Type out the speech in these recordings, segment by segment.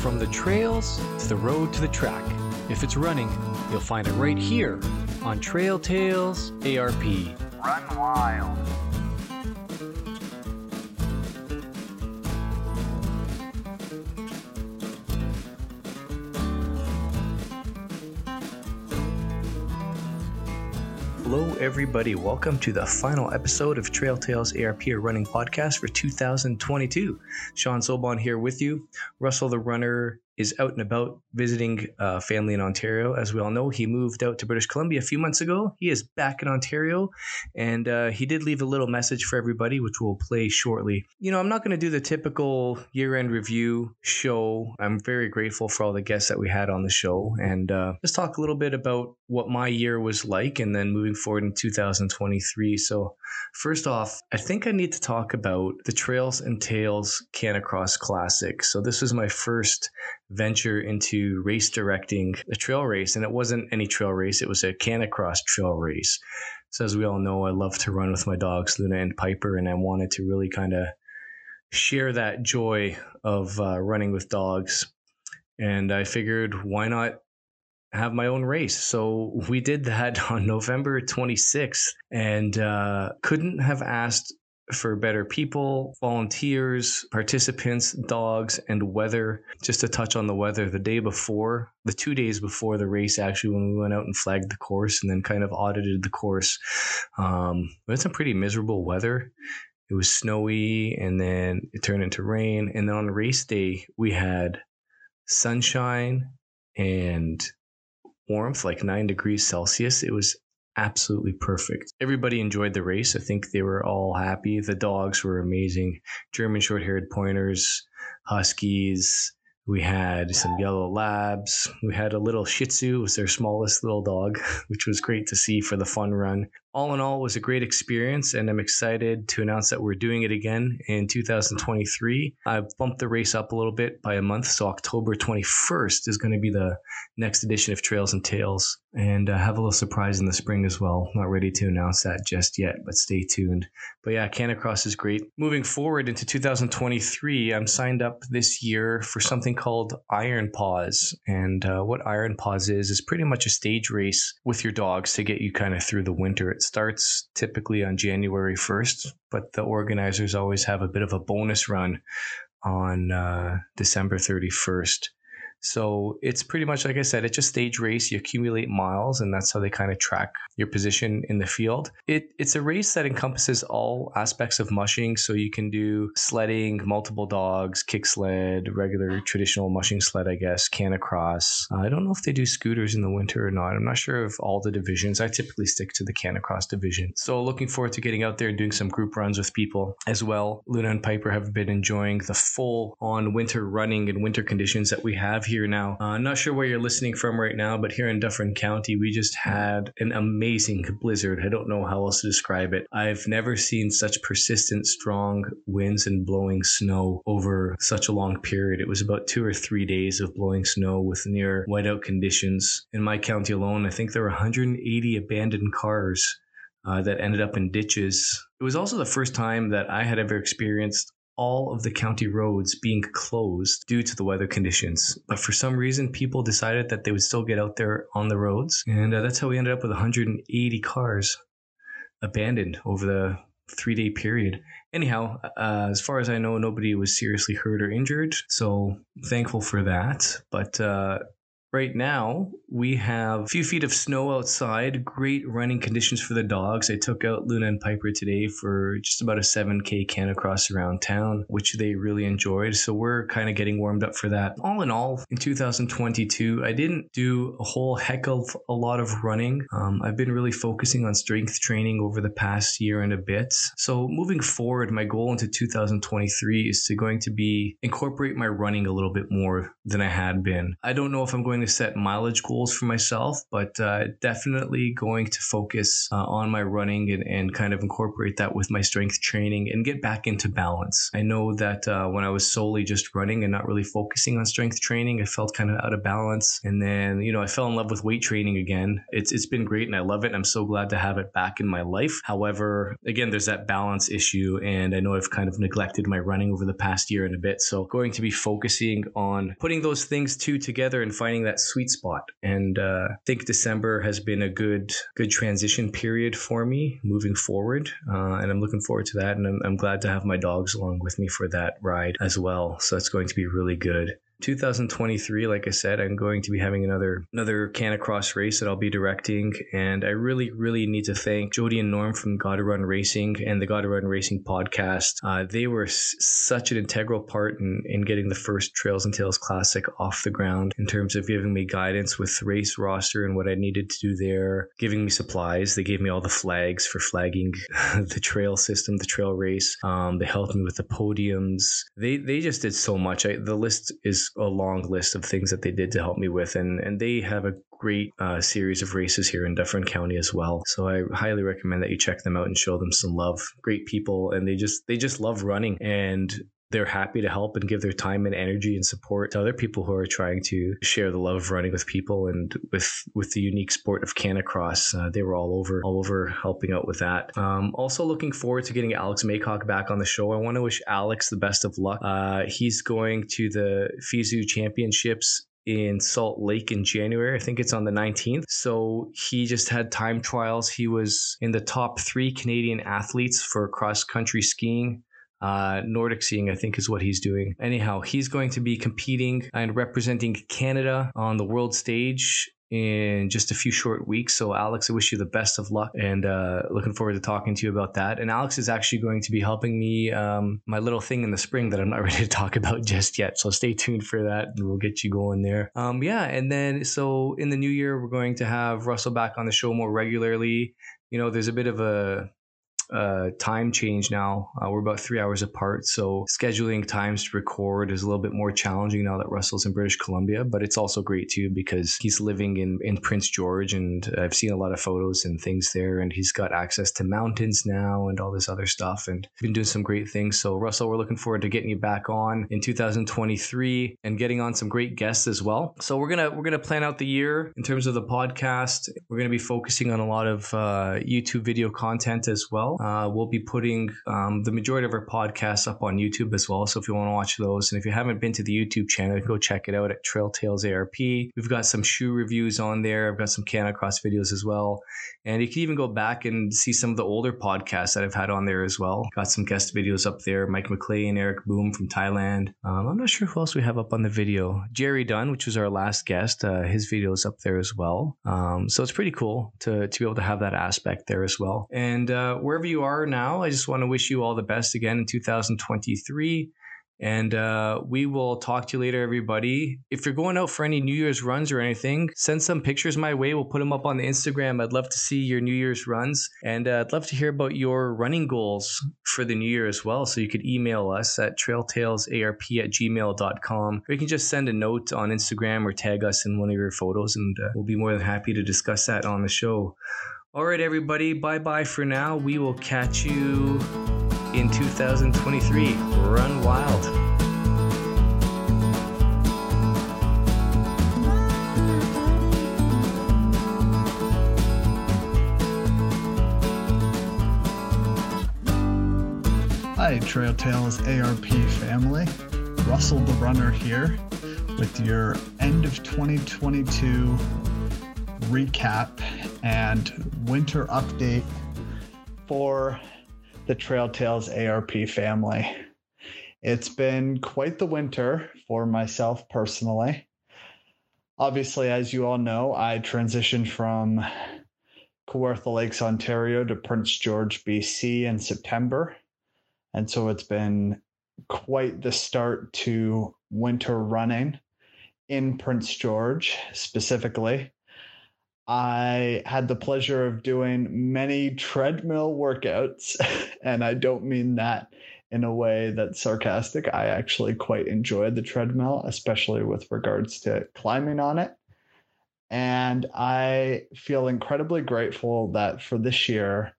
From the trails to the road to the track. If it's running, you'll find it right here on Trail Tales ARP. Run wild. Everybody. Welcome to the final episode of Trail Tales ARP running podcast for 2022. Sean Sobon here with you. Russell the runner is out and about visiting uh, family in Ontario. As we all know, he moved out to British Columbia a few months ago. He is back in Ontario, and uh, he did leave a little message for everybody, which we'll play shortly. You know, I'm not going to do the typical year end review show. I'm very grateful for all the guests that we had on the show, and uh, let's talk a little bit about what my year was like and then moving forward in 2023. So, first off, I think I need to talk about the Trails and Tales Canicross Classic. So, this was my first venture into race directing a trail race. And it wasn't any trail race, it was a canicross trail race. So, as we all know, I love to run with my dogs, Luna and Piper, and I wanted to really kind of share that joy of uh, running with dogs. And I figured, why not have my own race. So we did that on November 26th and uh, couldn't have asked for better people, volunteers, participants, dogs, and weather. Just to touch on the weather, the day before, the two days before the race, actually, when we went out and flagged the course and then kind of audited the course, um, we had some pretty miserable weather. It was snowy and then it turned into rain. And then on race day, we had sunshine and warmth, like nine degrees Celsius. It was absolutely perfect. Everybody enjoyed the race. I think they were all happy. The dogs were amazing. German short haired pointers, huskies. We had some yellow labs. We had a little Shih Tzu, was their smallest little dog, which was great to see for the fun run. All in all, was a great experience, and I'm excited to announce that we're doing it again in 2023. I've bumped the race up a little bit by a month, so October 21st is going to be the next edition of Trails and Tales, and uh, have a little surprise in the spring as well. Not ready to announce that just yet, but stay tuned. But yeah, Canicross is great. Moving forward into 2023, I'm signed up this year for something called Iron Paws, and uh, what Iron Paws is is pretty much a stage race with your dogs to get you kind of through the winter. It starts typically on January 1st, but the organizers always have a bit of a bonus run on uh, December 31st. So it's pretty much like I said, it's a stage race. You accumulate miles, and that's how they kind of track your position in the field. It it's a race that encompasses all aspects of mushing. So you can do sledding, multiple dogs, kick sled, regular traditional mushing sled, I guess, canicross. Uh, I don't know if they do scooters in the winter or not. I'm not sure of all the divisions. I typically stick to the canicross division. So looking forward to getting out there and doing some group runs with people as well. Luna and Piper have been enjoying the full on winter running and winter conditions that we have here now. Uh, I'm not sure where you're listening from right now, but here in Dufferin County, we just had an amazing blizzard. I don't know how else to describe it. I've never seen such persistent, strong winds and blowing snow over such a long period. It was about two or three days of blowing snow with near whiteout conditions. In my county alone, I think there were 180 abandoned cars. Uh, that ended up in ditches. It was also the first time that I had ever experienced all of the county roads being closed due to the weather conditions. But for some reason, people decided that they would still get out there on the roads. And uh, that's how we ended up with 180 cars abandoned over the three day period. Anyhow, uh, as far as I know, nobody was seriously hurt or injured. So thankful for that. But uh, Right now, we have a few feet of snow outside, great running conditions for the dogs. I took out Luna and Piper today for just about a 7K canicross around town, which they really enjoyed. So we're kind of getting warmed up for that. All in all, in 2022, I didn't do a whole heck of a lot of running. Um, I've been really focusing on strength training over the past year and a bit. So moving forward, my goal into 2023 is to going to be incorporate my running a little bit more than I had been. I don't know if I'm going to set mileage goals for myself, but uh, definitely going to focus uh, on my running and, and kind of incorporate that with my strength training and get back into balance. I know that uh, when I was solely just running and not really focusing on strength training, I felt kind of out of balance. And then, you know, I fell in love with weight training again. It's it's been great and I love it. And I'm so glad to have it back in my life. However, again, there's that balance issue, and I know I've kind of neglected my running over the past year and a bit. So going to be focusing on putting those things two together and finding that sweet spot. And uh, I think December has been a good good transition period for me moving forward, uh, and I'm looking forward to that. And I'm, I'm glad to have my dogs along with me for that ride as well. So it's going to be really good. 2023, like I said, I'm going to be having another another Canicross race that I'll be directing, and I really, really need to thank Jody and Norm from Gotta Run Racing and the Gotta Run Racing podcast. Uh, they were s- such an integral part in, in getting the first Trails and Tales Classic off the ground in terms of giving me guidance with race roster and what I needed to do there, giving me supplies. They gave me all the flags for flagging the trail system, the trail race. Um, they helped me with the podiums. They they just did so much. I, the list is a long list of things that they did to help me with, and and they have a great uh, series of races here in Dufferin County as well. So I highly recommend that you check them out and show them some love. Great people, and they just they just love running and they're happy to help and give their time and energy and support to other people who are trying to share the love of running with people and with with the unique sport of canicross. Uh, they were all over all over helping out with that. Um, also looking forward to getting Alex Maycock back on the show. I want to wish Alex the best of luck. Uh, he's going to the FISU Championships in Salt Lake in January. I think it's on the 19th. So he just had time trials. He was in the top three Canadian athletes for cross country skiing. Uh, Nordic skiing, I think, is what he's doing. Anyhow, he's going to be competing and representing Canada on the world stage in just a few short weeks. So, Alex, I wish you the best of luck and uh, looking forward to talking to you about that. And Alex is actually going to be helping me um, my little thing in the spring that I'm not ready to talk about just yet. So, stay tuned for that and we'll get you going there. Um, yeah. And then, so in the new year, we're going to have Russell back on the show more regularly. You know, there's a bit of a uh, time change now. Uh, we're about three hours apart, so scheduling times to record is a little bit more challenging now that Russell's in British Columbia. But it's also great too because he's living in in Prince George, and I've seen a lot of photos and things there, and he's got access to mountains now and all this other stuff, and been doing some great things. So Russell, we're looking forward to getting you back on in 2023 and getting on some great guests as well. So we're gonna we're gonna plan out the year in terms of the podcast. We're gonna be focusing on a lot of uh, YouTube video content as well. Uh, we'll be putting um, the majority of our podcasts up on YouTube as well. So if you want to watch those, and if you haven't been to the YouTube channel, go check it out at Trail Tales ARP. We've got some shoe reviews on there. I've got some Canicross videos as well. And you can even go back and see some of the older podcasts that I've had on there as well. Got some guest videos up there. Mike McLean, Eric Boom from Thailand. Um, I'm not sure who else we have up on the video. Jerry Dunn, which was our last guest, uh, his video is up there as well. Um, so it's pretty cool to, to be able to have that aspect there as well. And uh, wherever you are now, I just want to wish you all the best again in 2023. And uh, we will talk to you later, everybody. If you're going out for any New Year's runs or anything, send some pictures my way. We'll put them up on the Instagram. I'd love to see your New Year's runs. And uh, I'd love to hear about your running goals for the new year as well. So you could email us at trailtalesarp at gmail.com. Or you can just send a note on Instagram or tag us in one of your photos, and uh, we'll be more than happy to discuss that on the show. All right, everybody, bye bye for now. We will catch you in 2023. Run wild. Hi, Trail Tales ARP family. Russell the Runner here with your end of 2022 recap and winter update for the Trail Tales ARP family. It's been quite the winter for myself personally. Obviously, as you all know, I transitioned from Kawartha Lakes, Ontario to Prince George, BC in September. And so it's been quite the start to winter running in Prince George specifically. I had the pleasure of doing many treadmill workouts, and I don't mean that in a way that's sarcastic. I actually quite enjoyed the treadmill, especially with regards to climbing on it. And I feel incredibly grateful that for this year,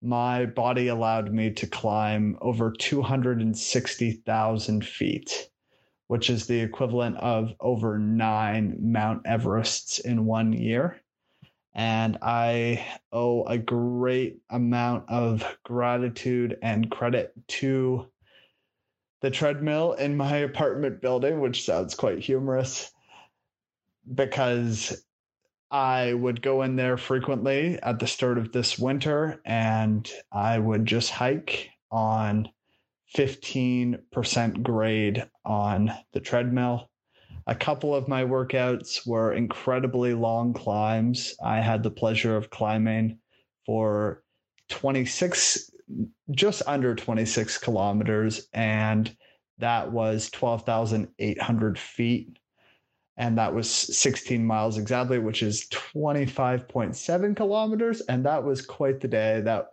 my body allowed me to climb over 260,000 feet, which is the equivalent of over nine Mount Everests in one year. And I owe a great amount of gratitude and credit to the treadmill in my apartment building, which sounds quite humorous because I would go in there frequently at the start of this winter and I would just hike on 15% grade on the treadmill. A couple of my workouts were incredibly long climbs. I had the pleasure of climbing for 26, just under 26 kilometers, and that was 12,800 feet and that was 16 miles exactly, which is 25.7 kilometers. And that was quite the day that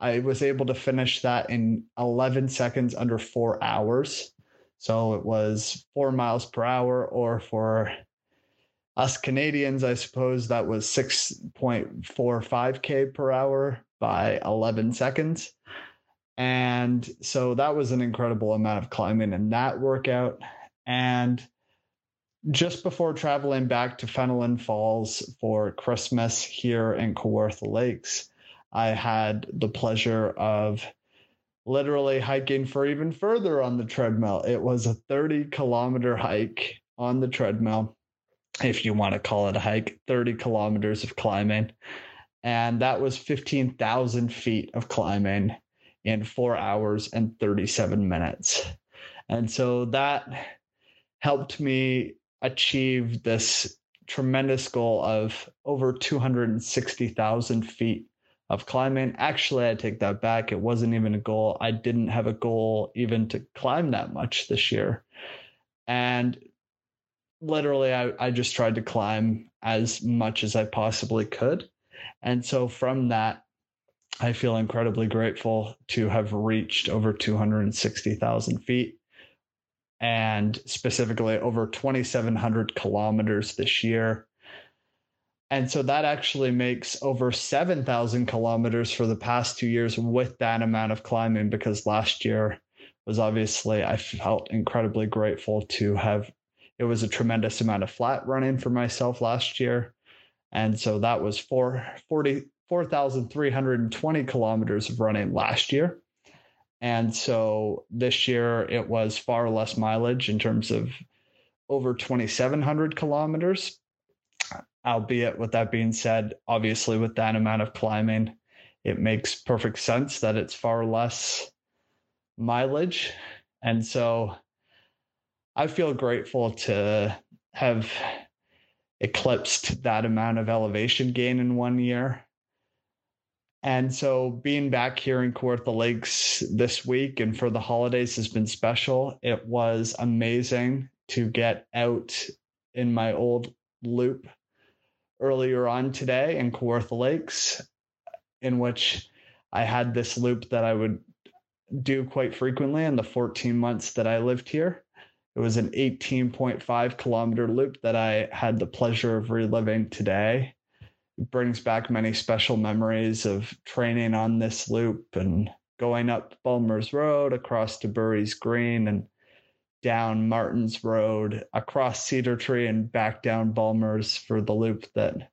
I was able to finish that in 11 seconds under four hours. So it was four miles per hour, or for us Canadians, I suppose that was 6.45K per hour by 11 seconds. And so that was an incredible amount of climbing in that workout. And just before traveling back to Fenelon Falls for Christmas here in Kawartha Lakes, I had the pleasure of literally hiking for even further on the treadmill. It was a 30 kilometer hike on the treadmill, if you want to call it a hike, 30 kilometers of climbing. And that was 15,000 feet of climbing in four hours and 37 minutes. And so that helped me achieve this tremendous goal of over 260,000 feet of climbing. Actually, I take that back. It wasn't even a goal. I didn't have a goal even to climb that much this year. And literally, I, I just tried to climb as much as I possibly could. And so from that, I feel incredibly grateful to have reached over 260,000 feet and specifically over 2,700 kilometers this year. And so that actually makes over 7,000 kilometers for the past two years with that amount of climbing because last year was obviously, I felt incredibly grateful to have, it was a tremendous amount of flat running for myself last year. And so that was 4, 40, 4,320 kilometers of running last year. And so this year it was far less mileage in terms of over 2,700 kilometers. Albeit, with that being said, obviously, with that amount of climbing, it makes perfect sense that it's far less mileage. And so I feel grateful to have eclipsed that amount of elevation gain in one year and so being back here in Kawartha Lakes this week and for the holidays has been special. It was amazing to get out in my old loop earlier on today in Kawartha Lakes, in which I had this loop that I would do quite frequently in the 14 months that I lived here. It was an 18.5 kilometer loop that I had the pleasure of reliving today It brings back many special memories of training on this loop and going up Bulmers Road across to Bury's Green and down Martins Road across Cedar Tree and back down Bulmers for the loop that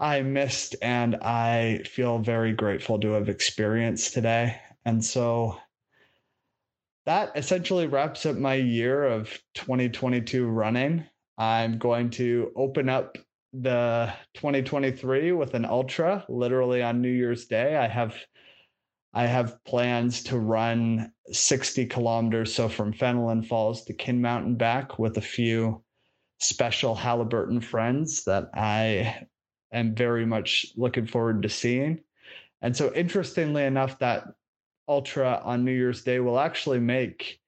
I missed and I feel very grateful to have experienced today. And so that essentially wraps up my year of 2022 running. I'm going to open up the 2023 with an ultra literally on New Year's Day. I have I have plans to run 60 kilometers, so from Fenelon Falls to Kinmount back with a few special Haliburton friends that I am very much looking forward to seeing. And so, interestingly enough, that ultra on New Year's Day will actually make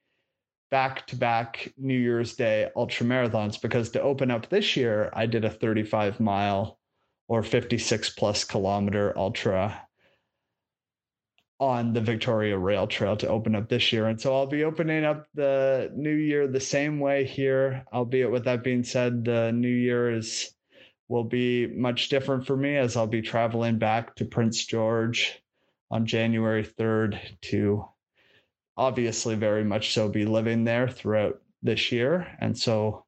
back to back New Year's Day ultra marathons because to open up this year, I did a 35 mile or 56 plus kilometer ultra on the Victoria Rail Trail to open up this year. And so I'll be opening up the new year the same way here, albeit with that being said, the new year is will be much different for me as I'll be traveling back to Prince George on January 3rd to obviously very much so be living there throughout this year. And so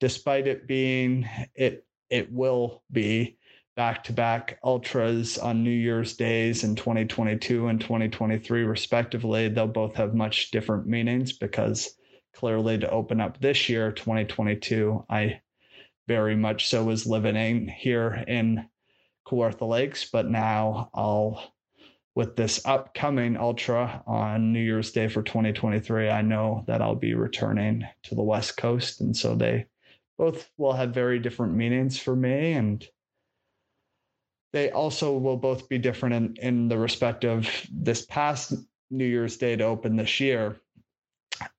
despite it being it it will be back to back ultras on New Year's days in 2022 and 2023 respectively, they'll both have much different meanings because clearly to open up this year 2022, I very much so was living here in Kawartha Lakes, but now I'll with this upcoming ultra on New Year's Day for 2023, I know that I'll be returning to the West Coast. And so they both will have very different meanings for me. And they also will both be different in, in the respect of this past New Year's Day to open this year.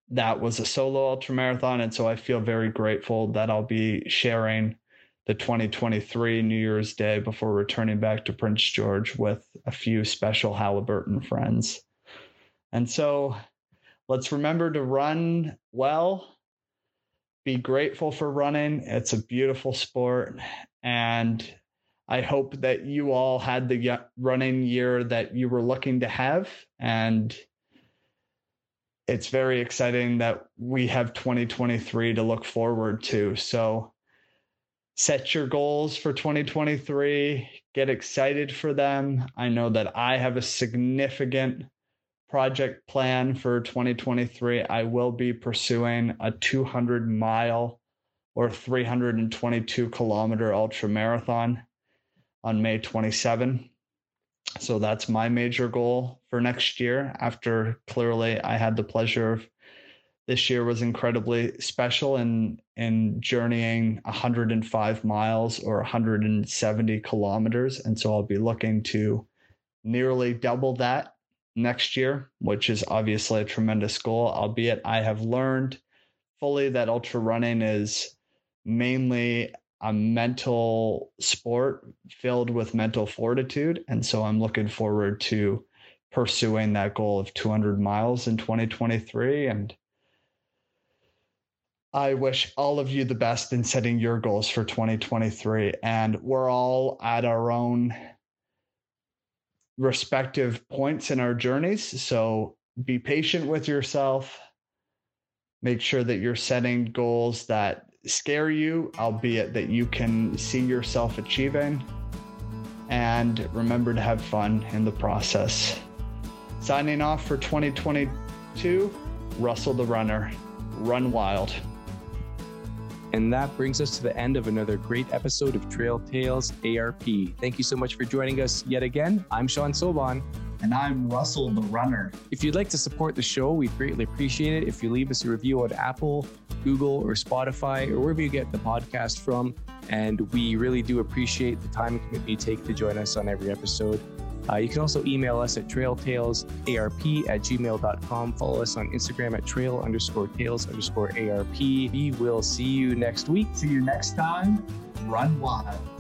That was a solo ultra marathon. And so I feel very grateful that I'll be sharing the 2023 New Year's Day before returning back to Prince George with a few special Haliburton friends. And so let's remember to run well, be grateful for running. It's a beautiful sport. And I hope that you all had the running year that you were looking to have. And it's very exciting that we have 2023 to look forward to. So, set your goals for 2023, get excited for them. I know that I have a significant project plan for 2023. I will be pursuing a 200 mile or 322 kilometer ultra marathon on May 27. So that's my major goal for next year. After clearly I had the pleasure of this year was incredibly special in in journeying 105 miles or 170 kilometers and so i'll be looking to nearly double that next year which is obviously a tremendous goal albeit i have learned fully that ultra running is mainly a mental sport filled with mental fortitude and so i'm looking forward to pursuing that goal of 200 miles in 2023 and I wish all of you the best in setting your goals for 2023. And we're all at our own respective points in our journeys. So be patient with yourself. Make sure that you're setting goals that scare you, albeit that you can see yourself achieving. And remember to have fun in the process. Signing off for 2022, Russell the Runner. Run wild. And that brings us to the end of another great episode of Trail Tales ARP. Thank you so much for joining us yet again. I'm Sean Soban. And I'm Russell the Runner. If you'd like to support the show, we'd greatly appreciate it if you leave us a review on Apple, Google, or Spotify, or wherever you get the podcast from. And we really do appreciate the time and commitment you take to join us on every episode. Uh, you can also email us at trailtalesarp at gmail.com. Follow us on Instagram at trail underscore tales underscore ARP. We will see you next week. See you next time. Run wild.